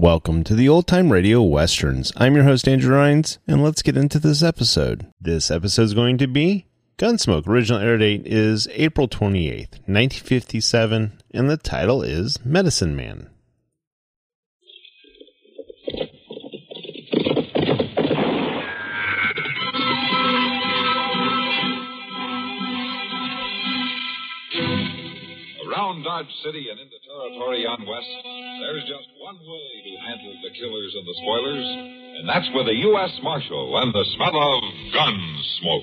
Welcome to the Old Time Radio Westerns. I'm your host, Andrew Rhynes, and let's get into this episode. This episode is going to be Gunsmoke. Original air date is April 28th, 1957, and the title is Medicine Man. Around Dodge City and into territory on West, there's just one way to handle the killers and the spoilers, and that's with a U.S. Marshal and the smell of gun smoke.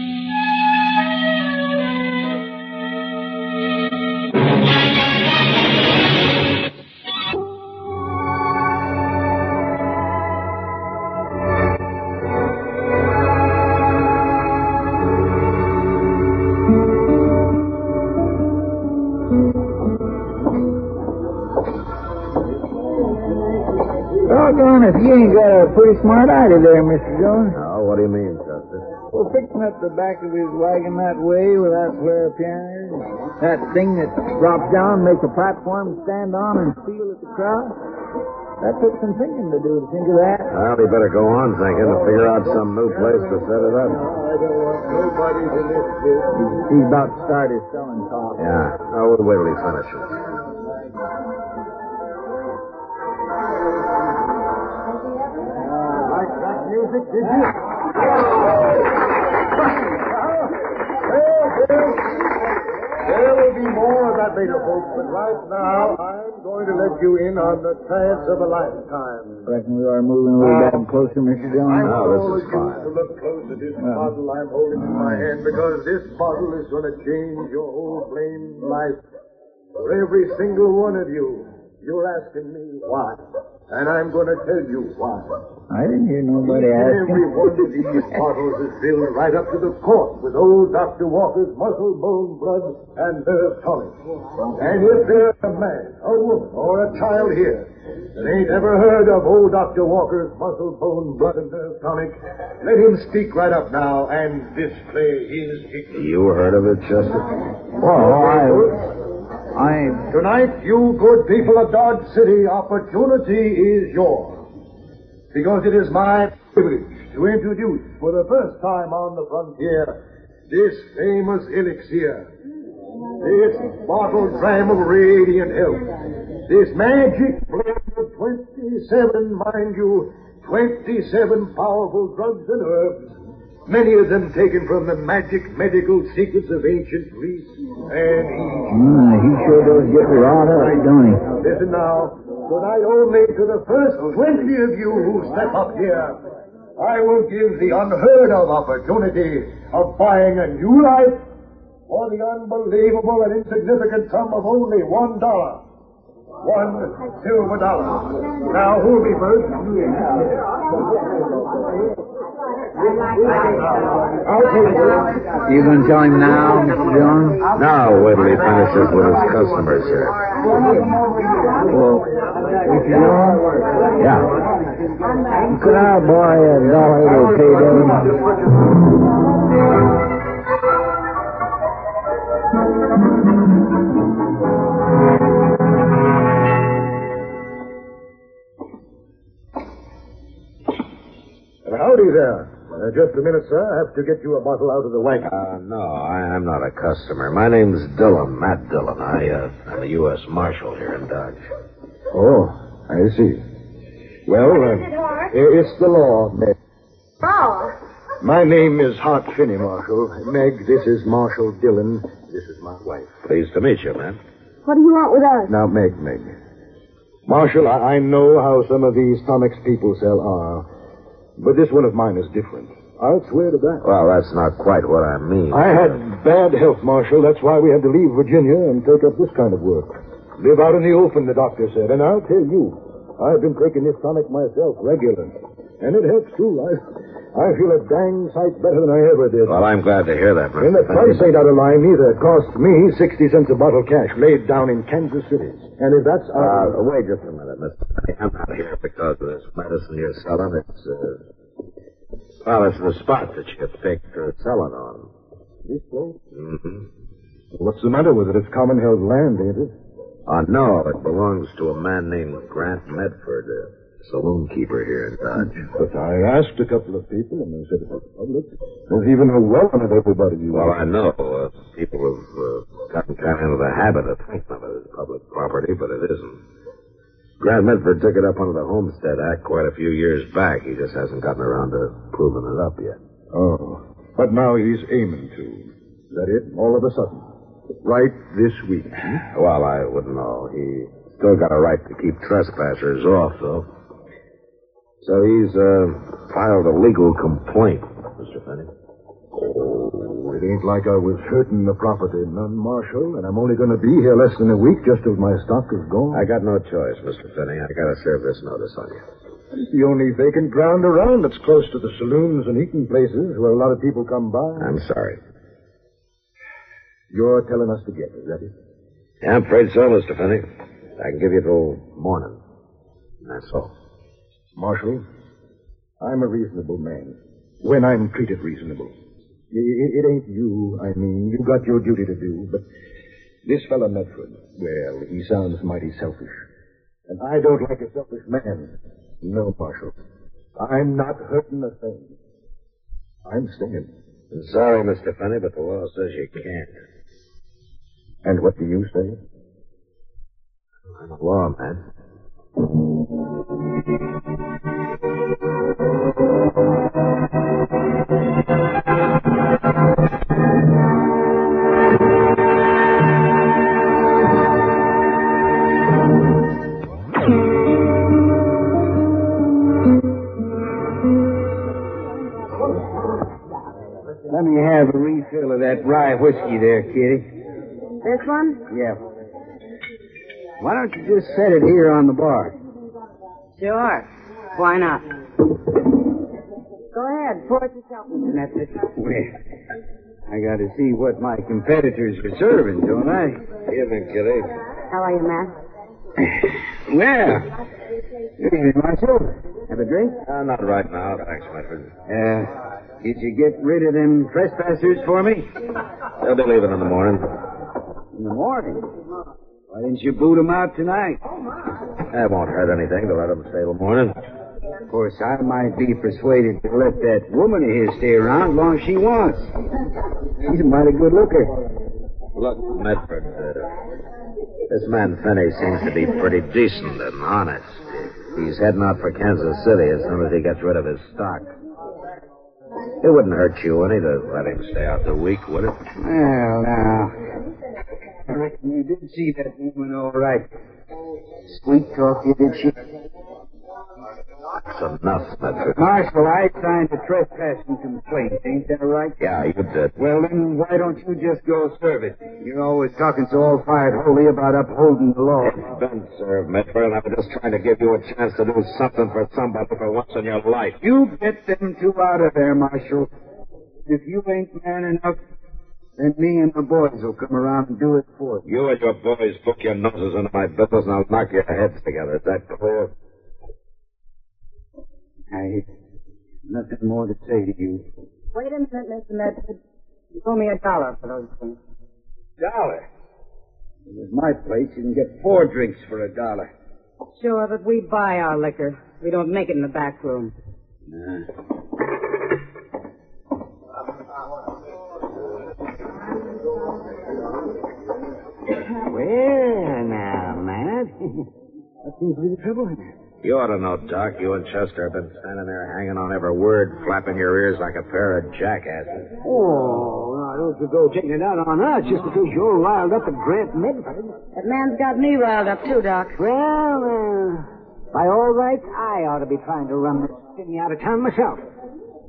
Pretty smart idea there, Mr. Jones. Oh, what do you mean, Justice? Well, fixing up the back of his wagon that way with that flare of pianos, that thing that drops down and makes a platform to stand on and feel at the crowd. That took some thinking to do to think of that. Well, he better go on thinking to figure out some new place to set it up. No, I don't want nobody to miss this. He's, he's about to start his selling talk. Yeah. Oh, we'll wait till he finishes. That music, did you? There will be more of that later, folks, but right now I'm going to let you in on the chance of a lifetime. Reckon we are moving a little ah. bit closer, Mr. Jones. No, this all is of you fine. to look close at this bottle I'm holding in my hand because this bottle is going to change your whole blamed life. For every single one of you, you're asking me why. And I'm going to tell you why. I didn't hear nobody ask. Every one of these bottles is filled right up to the cork with old Dr. Walker's muscle, bone, blood, and nerve tonic. And if there's a man, a woman, or a child here that ain't ever heard of old Dr. Walker's muscle, bone, blood, and nerve tonic, let him speak right up now and display his ignorance. You heard of it, Justice? Well, oh, I. I. Tonight, you good people of Dodge City, opportunity is yours. Because it is my privilege to introduce for the first time on the frontier this famous elixir. This bottled dram of radiant health. This magic blend of 27, mind you, 27 powerful drugs and herbs. Many of them taken from the magic medical secrets of ancient Greece and Egypt. Mm, he sure does get wrought up, don't he? Listen now. Tonight only to the first 20 of you who step up here, I will give the unheard of opportunity of buying a new life for the unbelievable and insignificant sum of only one dollar. One silver dollar. Now, who'll be first? I'll take it. You gonna tell him now, Mr. Jones? No, wait till he finishes with his customers here. Well, Mr. Jones? Yeah. Could I a dollar to pay them? Just a minute, sir. I have to get you a bottle out of the wagon. Uh, no, I, I'm not a customer. My name's Dillon, Matt Dillon. I, uh, I'm a U.S. Marshal here in Dodge. Oh, I see. Well, uh, i- it's the law, Meg. Oh, My name is Hart Finney, Marshal. Meg, this is Marshal Dillon. This is my wife. Pleased to meet you, man. what do you want with us? Now, Meg, Meg. Marshal, I, I know how some of these tonics people sell are, but this one of mine is different. I'll swear to that. Well, that's not quite what I mean. I had bad health, Marshal. That's why we had to leave Virginia and take up this kind of work. Live out in the open, the doctor said. And I'll tell you, I've been taking this tonic myself regularly. And it helps, too. I, I feel a dang sight better than I ever did. Well, I'm glad to hear that, Mr. and the Finney. price ain't out of line either. It cost me 60 cents a bottle cash laid down in Kansas City. And if that's out Uh, wait just a minute, Mr. I'm not here because of this medicine you're selling. It's, uh... Well, it's the spot that you picked to sell it on. this place, Mm-hmm. what's the matter with it? It's common held land, ain't it? Uh, no, it belongs to a man named Grant Medford, a saloon keeper here in Dodge. But I asked a couple of people, and they said it was public. There's even a well on it, everybody. You Well, I know. Uh, people have uh, gotten kind of into the habit of thinking of it as public property, but it isn't. Grant Medford took it up under the Homestead Act quite a few years back. He just hasn't gotten around to proving it up yet. Oh. But now he's aiming to. Is that it? All of a sudden. Right this week. Well, I wouldn't know. He still got a right to keep trespassers off, though. So he's uh, filed a legal complaint, Mr. Finney. Oh, it ain't like I was hurting the property, none, Marshal, and I'm only going to be here less than a week just as my stock is gone. I got no choice, Mr. Finney. I got to serve this notice on you. It's the only vacant ground around that's close to the saloons and eating places where a lot of people come by. I'm sorry. You're telling us to get, is that it? Yeah, I'm afraid so, Mr. Finney. I can give you till morning. That's all. Marshal, I'm a reasonable man. When I'm treated reasonable. I- I- It ain't you, I mean. You got your duty to do, but this fellow Medford, well, he sounds mighty selfish. And I don't like a selfish man. No, Marshal. I'm not hurting a thing. I'm staying. Sorry, Mr. Finney, but the law says you can't. And what do you say? I'm a lawman. there, Kitty. This one? Yeah. Why don't you just set it here on the bar? Sure. Why not? Go ahead. Pour it yourself, Mr. Medford. Well, I got to see what my competitors are serving, don't I? Evening, Kitty. How are you, Matt? Well, good evening, Marshal. Have a drink? Uh, not right now, thanks, Medford. Uh, did you get rid of them trespassers for me? They'll be leaving in the morning. In the morning. Why didn't you boot them out tonight? Oh, my. That won't hurt anything to let them stay till morning. Of course, I might be persuaded to let that woman of his stay around as long as she wants. She's a mighty good looker. Look, Medford, uh, this man Finney seems to be pretty decent and honest. He's heading out for Kansas City as soon as he gets rid of his stock. It wouldn't hurt you any to let him stay out the week, would it? Well, now. I reckon you did see that woman all right. Sweet talk you, did she? Enough, Medford. Marshal, I signed a trespassing complaint. Ain't that right? Yeah, you did. Well, then, why don't you just go serve it? You're always talking so all-fired holy about upholding the law. It's been served, Medford, and I'm just trying to give you a chance to do something for somebody for once in your life. You get them two out of there, Marshal. If you ain't man enough, then me and the boys will come around and do it for you. You and your boys book your noses into my business, and I'll knock your heads together. Is that clear? I nothing more to say to you. Wait a minute, Mr. Medford. You owe me a dollar for those things. Dollar. It was my place. You can get four drinks for a dollar. Sure, but we buy our liquor. We don't make it in the back room. Well, now, Matt. what seems to be the trouble? You ought to know, Doc. You and Chester have been standing there hanging on every word, flapping your ears like a pair of jackasses. Oh, now, Don't you go taking it out on us just because you're riled up at Grant Medford. That man's got me riled up too, Doc. Well, uh, by all rights, I ought to be trying to run this city out of town myself.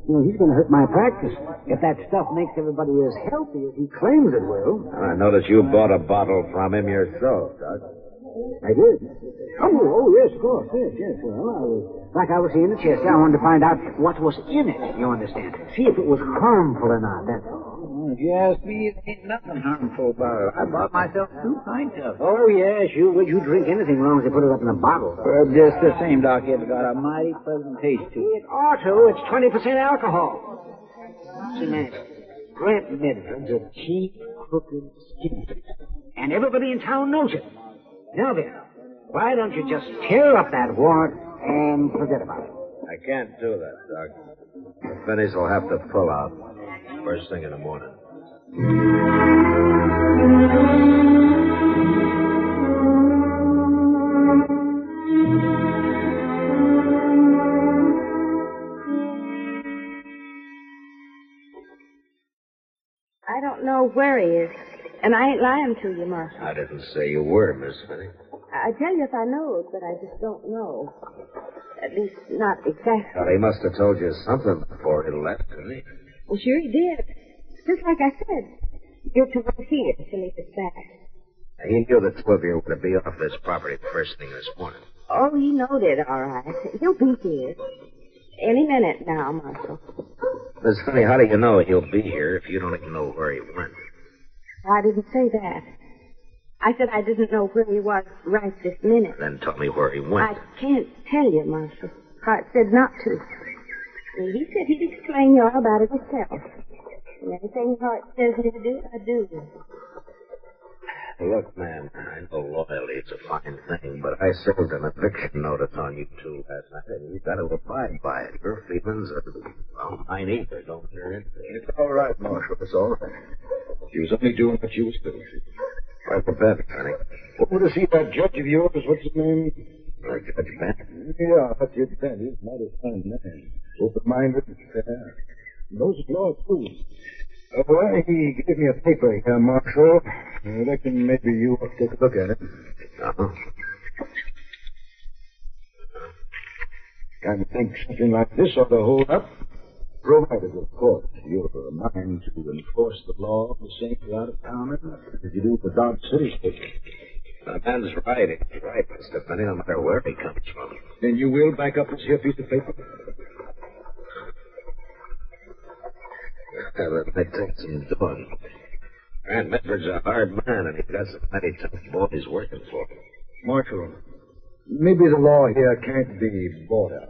You know, he's going to hurt my practice if that stuff makes everybody as healthy as he claims it will. I noticed you bought a bottle from him yourself, Doc. I did. Oh, oh, yes, of course. Yes, yes. Well, I was, like I was saying to Chester, I wanted to find out what was in it, you understand. See if it was harmful or not, that's all. If you ask me, it ain't nothing harmful about it. I bought myself two pints of it. Oh, yes, you, well, you drink anything as long as they put it up in a bottle. Well, just the same, Doc, it's got a mighty pleasant taste to it. It ought to. It's 20% alcohol. See, man, Grant Medford's a cheap, crooked skinflint. And everybody in town knows it. Now then, why don't you just tear up that warrant and forget about it? I can't do that, Doc. The Finneys will have to pull out first thing in the morning. I don't know where he is. And I ain't lying to you, Marshal. I didn't say you were, Miss Finney. I tell you if I know, but I just don't know. At least not exactly. Well, he must have told you something before he left, didn't he? Well, sure he did. Just like I said. You're to work here till he gets back. He knew the two of you were to be off this property first thing this morning. Oh, he knowed it, all right. He'll be here. Any minute now, Marshal. Miss Finney, how do you know he'll be here if you don't even know where he went? I didn't say that. I said I didn't know where he was right this minute. Then tell me where he went. I can't tell you, Marshal. Hart said not to. He said he'd explain you all about it himself. And everything Hart says me to do, I do. Look, man, I know loyalty is a fine thing, but I served an eviction notice on you two last night, and you've got to abide by it. Your feelings are, well, mine either, don't it. It's all right, Marshal. It's all right. She was only doing what she was doing. Right for bed, honey. Over to see that judge of yours, what's his name? Uh, Judge Bent. Yeah, Judge Bent. He's not a fine man. Open-minded and fair. Knows the law, too. Uh, well, he gave me a paper here, Marshal. I reckon maybe you ought to take a look at it. Uh-huh. I think something like this ought to hold up. Provided, of course, you're a mind to enforce the law the same for out of towners as you do for Dodge City. The man's right. He's right, Mr. Finney, no matter where he comes from. Then you will back up this here piece of paper? Well, think may take some doing. Grant Medford's a hard man, and he's got some mighty tough boys working for him. Marshal, maybe the law here can't be bought out.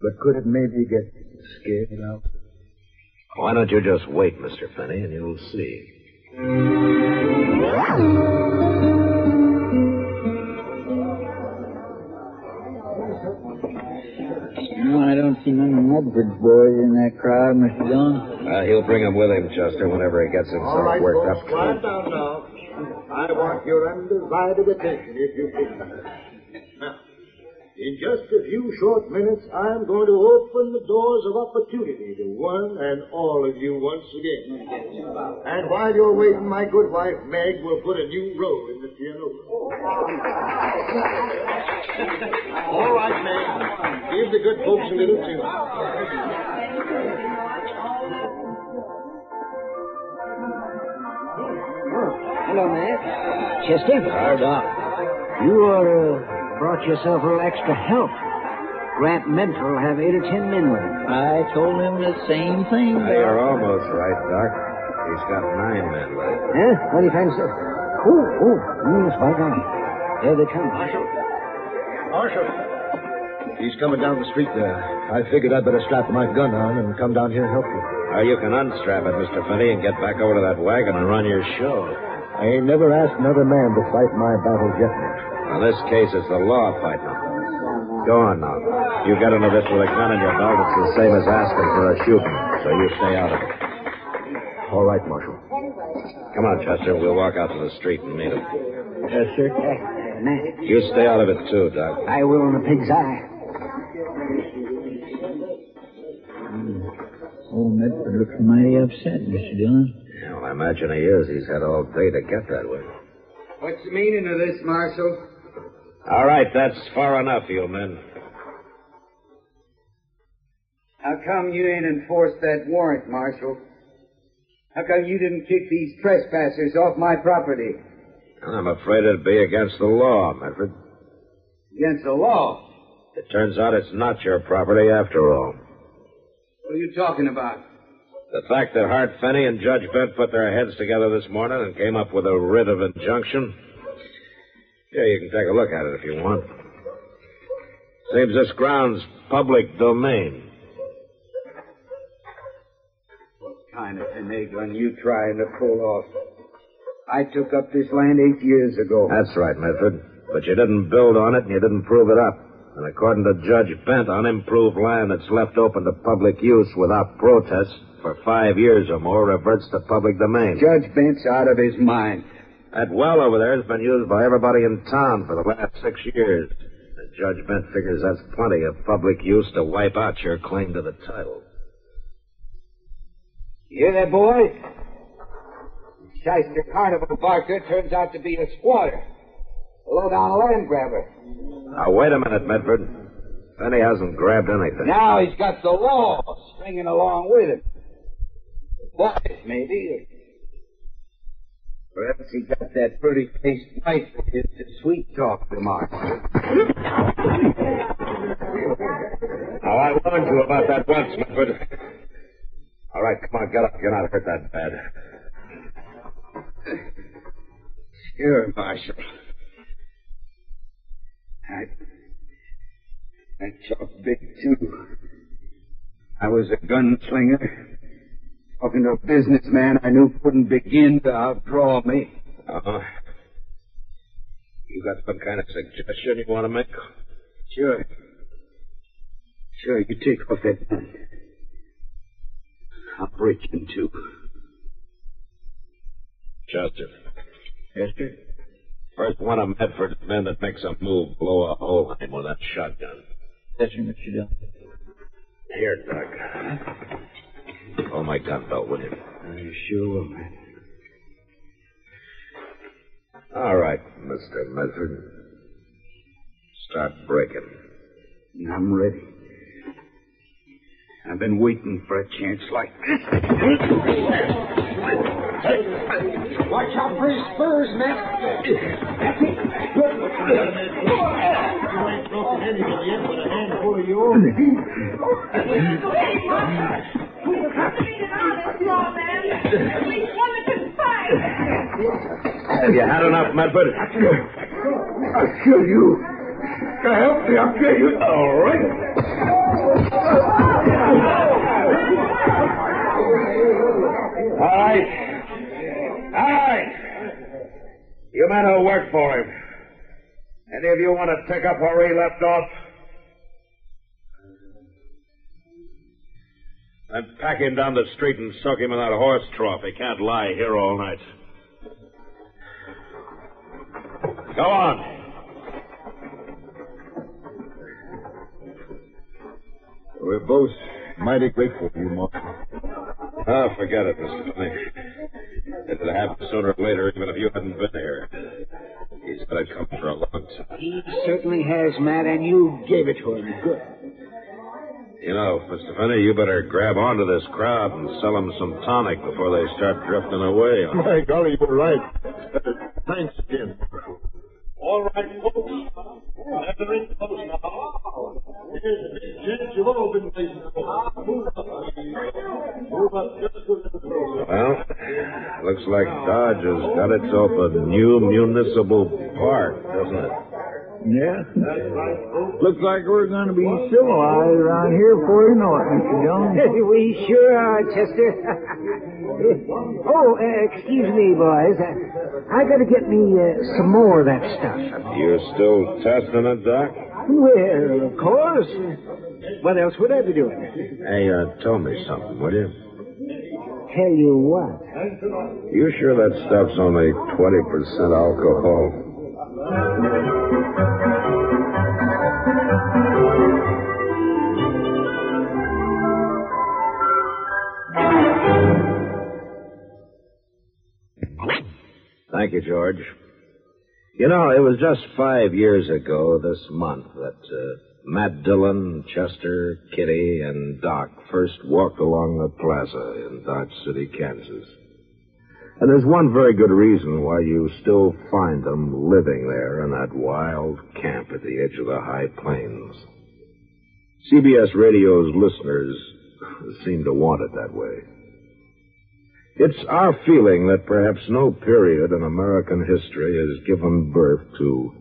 But could it maybe get scared out? Why don't you just wait, Mr. Finney, and you'll see. No, I don't see none of Medford's boys in that crowd, Mr. Dillon. Uh, he'll bring him with him, Chester, whenever he gets himself All right, worked folks, up. quiet down now. I want your undivided attention, if you please. Now, in just a few short minutes, I'm going to open the doors of opportunity to one and all of you once again. And while you're waiting, my good wife, Meg, will put a new row in the piano. All right, Meg. Give the good folks a little tune. Hello, Matt. Chester? Our Doc. You uh, brought yourself a little extra help. Grant Medford will have eight or ten men with him. I told him the same thing. Uh, you're almost right, Doc. He's got nine men with him. Huh? What do you fancy? Oh, oh, yes, by God. There they come. Marshal. Marshal. He's coming down the street there. I figured I'd better strap my gun on and come down here and help you. Now, you can unstrap it, Mr. Finney, and get back over to that wagon and run your show. I ain't never asked another man to fight my battles yet. In this case, it's the law fighting him. Go on now. You get into this with a gun in your belt, it's the same as asking for a shooting, so you stay out of it. All right, Marshal. Come on, Chester. We'll walk out to the street and meet him. Yes, sir. Matt, You stay out of it, too, Doc. I will in a pig's eye. Hmm. Old Medford looks mighty upset, Mr. Dillon. I imagine he is. He's had all day to get that way. What's the meaning of this, Marshal? All right, that's far enough, you men. How come you ain't enforced that warrant, Marshal? How come you didn't kick these trespassers off my property? I'm afraid it'd be against the law, Medford. Against the law? It turns out it's not your property after all. What are you talking about? The fact that Hart Finney and Judge Bent put their heads together this morning and came up with a writ of injunction. Yeah, you can take a look at it if you want. Seems this ground's public domain. What kind of finagling you trying to pull off? I took up this land eight years ago. That's right, Medford. But you didn't build on it and you didn't prove it up. And according to Judge Bent, unimproved land that's left open to public use without protest for five years or more reverts to public domain. Judge Bent's out of his mind. That well over there has been used by everybody in town for the last six years. Judge Bent figures that's plenty of public use to wipe out your claim to the title. You hear that, boy? Shyster Carnival Barker turns out to be a squatter. A low-down land grabber. Now, wait a minute, Medford. Finney hasn't grabbed anything. Now he's got the law stringing along with him. Boys, maybe. Perhaps he got that pretty faced wife of his to sweet talk marshal. Now, I warned you about that once, Medford. All right, come on, get up. You're not hurt that bad. Sure, Marshal. I, I talk big, too. I was a gunslinger. Talking to a businessman I knew couldn't begin to outdraw me. Uh-huh. You got some kind of suggestion you want to make? Sure. Sure, you take off that gun. I'll break in two. Chester. Yes, sir? First one of Medford's men that makes a move, blow a hole in him with that shotgun. Yes, sir, Mr. Dillon. Here, Doc. Hold my gun belt, will you? I sure will, man. All right, Mr. Medford. Start breaking. I'm ready. I've been waiting for a chance like this. Watch out for his spurs, man. That's it. Good. You ain't broken anybody yet with a handful of Have you had enough, Medford? I'll kill you. Help me, I'll kill you. All right. All right. All right. You men who work for him. Any of you want to pick up where he left off? Then pack him down the street and soak him in that horse trough. He can't lie here all night. Go on. We're both mighty grateful to you, Marshal. Oh, forget it, Mr. Finney. If it happened sooner or later, even if you hadn't been here, he's been a come for a long time. He certainly has, Matt, and you gave it to him. Good. You know, Mr. Finney, you better grab onto this crowd and sell them some tonic before they start drifting away. My golly, you're right. Thanks again. All right, folks. Gather in close now. Here's the big chance you've all been waiting for. Move up. Move up just as the Well, looks like Dodge has got itself a new municipal park, doesn't it? Yeah. Looks like we're going to be civilized around here before you know it, Mr. Dillon. we sure are, Chester. oh, uh, excuse me, boys. Uh, I gotta get me uh, some more of that stuff. You're still testing it, Doc? Well, of course. What else would I be doing? Hey, uh, tell me something, will you? Tell you what. You sure that stuff's only 20% alcohol? Thank you, George. You know, it was just five years ago this month that uh, Matt Dillon, Chester, Kitty, and Doc first walked along the plaza in Dodge City, Kansas. And there's one very good reason why you still find them living there in that wild camp at the edge of the high plains. CBS Radio's listeners seem to want it that way. It's our feeling that perhaps no period in American history has given birth to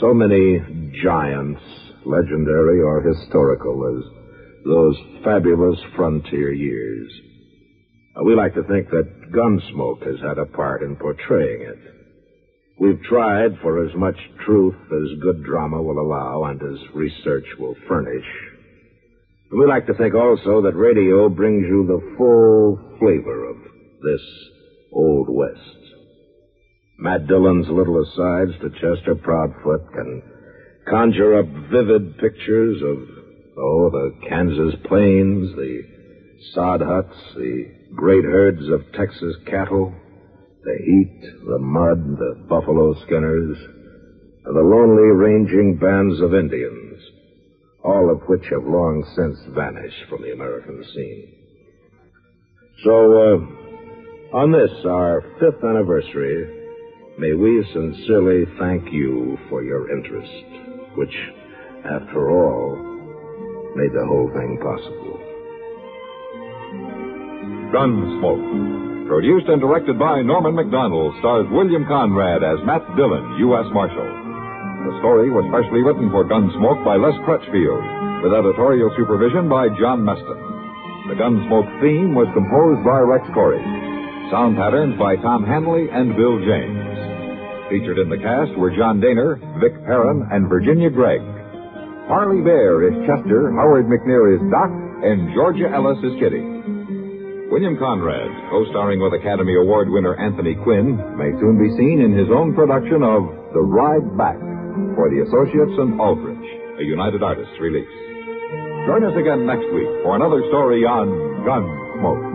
so many giants, legendary or historical, as those fabulous frontier years. Uh, we like to think that Gunsmoke has had a part in portraying it. We've tried for as much truth as good drama will allow and as research will furnish. We like to think also that radio brings you the full flavor of this Old West. Matt Dillon's little asides to Chester Proudfoot can conjure up vivid pictures of, oh, the Kansas plains, the sod huts, the great herds of Texas cattle, the heat, the mud, the buffalo skinners, the lonely ranging bands of Indians, all of which have long since vanished from the American scene. So, uh, on this, our fifth anniversary, may we sincerely thank you for your interest, which, after all, made the whole thing possible. Gunsmoke. Produced and directed by Norman Macdonnell, stars William Conrad as Matt Dillon, U.S. Marshal. The story was specially written for Gunsmoke by Les Crutchfield, with editorial supervision by John Meston. The Gunsmoke theme was composed by Rex Koury. Sound patterns by Tom Hanley and Bill James. Featured in the cast were John Dehner, Vic Perrin, and Virginia Gregg. Parley Baer is Chester, Howard McNear is Doc, and Georgia Ellis is Kitty. William Conrad, co-starring with Academy Award winner Anthony Quinn, may soon be seen in his own production of The Ride Back for the Associates and Aldrich, a United Artists release. Join us again next week for another story on Gunsmoke.